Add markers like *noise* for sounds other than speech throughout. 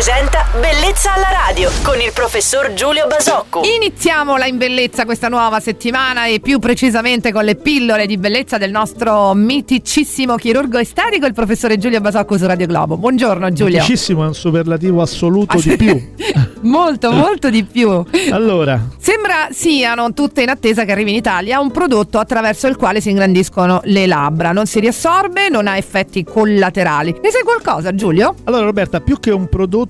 presenta Bellezza alla radio con il professor Giulio Basocco. Iniziamola in bellezza questa nuova settimana e più precisamente con le pillole di bellezza del nostro miticissimo chirurgo estetico, il professore Giulio Basocco su Radio Globo. Buongiorno Giulio. Miticissimo è un superlativo assoluto di più. *laughs* molto, molto di più. Allora. Sembra siano tutte in attesa che arrivi in Italia un prodotto attraverso il quale si ingrandiscono le labbra. Non si riassorbe, non ha effetti collaterali. Ne sai qualcosa Giulio? Allora Roberta, più che un prodotto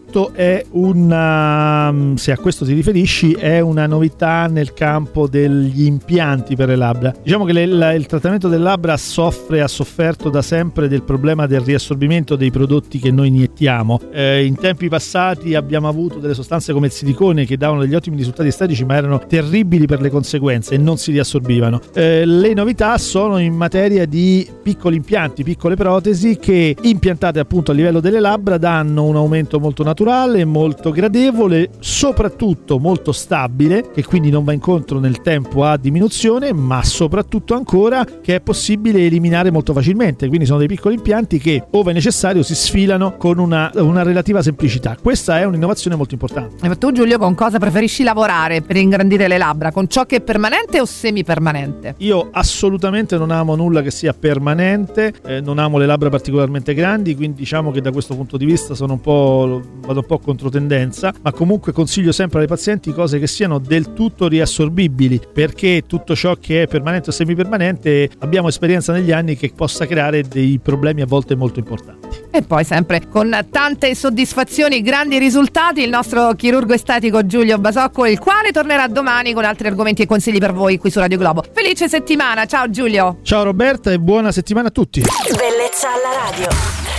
è una, se a questo ti riferisci, è una novità nel campo degli impianti per le labbra. Diciamo che le, la, il trattamento delle labbra soffre, ha sofferto da sempre del problema del riassorbimento dei prodotti che noi iniettiamo. Eh, in tempi passati abbiamo avuto delle sostanze come il silicone che davano degli ottimi risultati estetici ma erano terribili per le conseguenze e non si riassorbivano. Eh, le novità sono in materia di piccoli impianti, piccole protesi che impiantate appunto a livello delle labbra danno un aumento molto naturale, molto gradevole, soprattutto molto stabile, che quindi non va incontro nel tempo a diminuzione, ma soprattutto ancora che è possibile eliminare molto facilmente. Quindi sono dei piccoli impianti che, ove necessario, si sfilano con una, una relativa semplicità. Questa è un'innovazione molto importante. E tu, Giulio, con cosa preferisci lavorare per ingrandire le labbra? Con ciò che è permanente o semipermanente? Io assolutamente non amo nulla che sia permanente, eh, non amo le labbra particolarmente grandi, quindi diciamo che da questo punto di vista sono un po', vado un po' controtendenza, ma comunque consiglio sempre ai pazienti cose che siano del tutto riassorbibili, perché tutto ciò che è permanente o semipermanente abbiamo esperienza negli anni che possa creare dei problemi a volte molto importanti. E poi sempre con tante soddisfazioni, grandi risultati, il nostro chirurgo estetico Giulio Basocco, il quale tornerà domani con altri argomenti e consigli per voi qui su Radio Globo. Felice settimana, ciao Giulio! Ciao Roberta e buona settimana a tutti! Bellezza alla radio.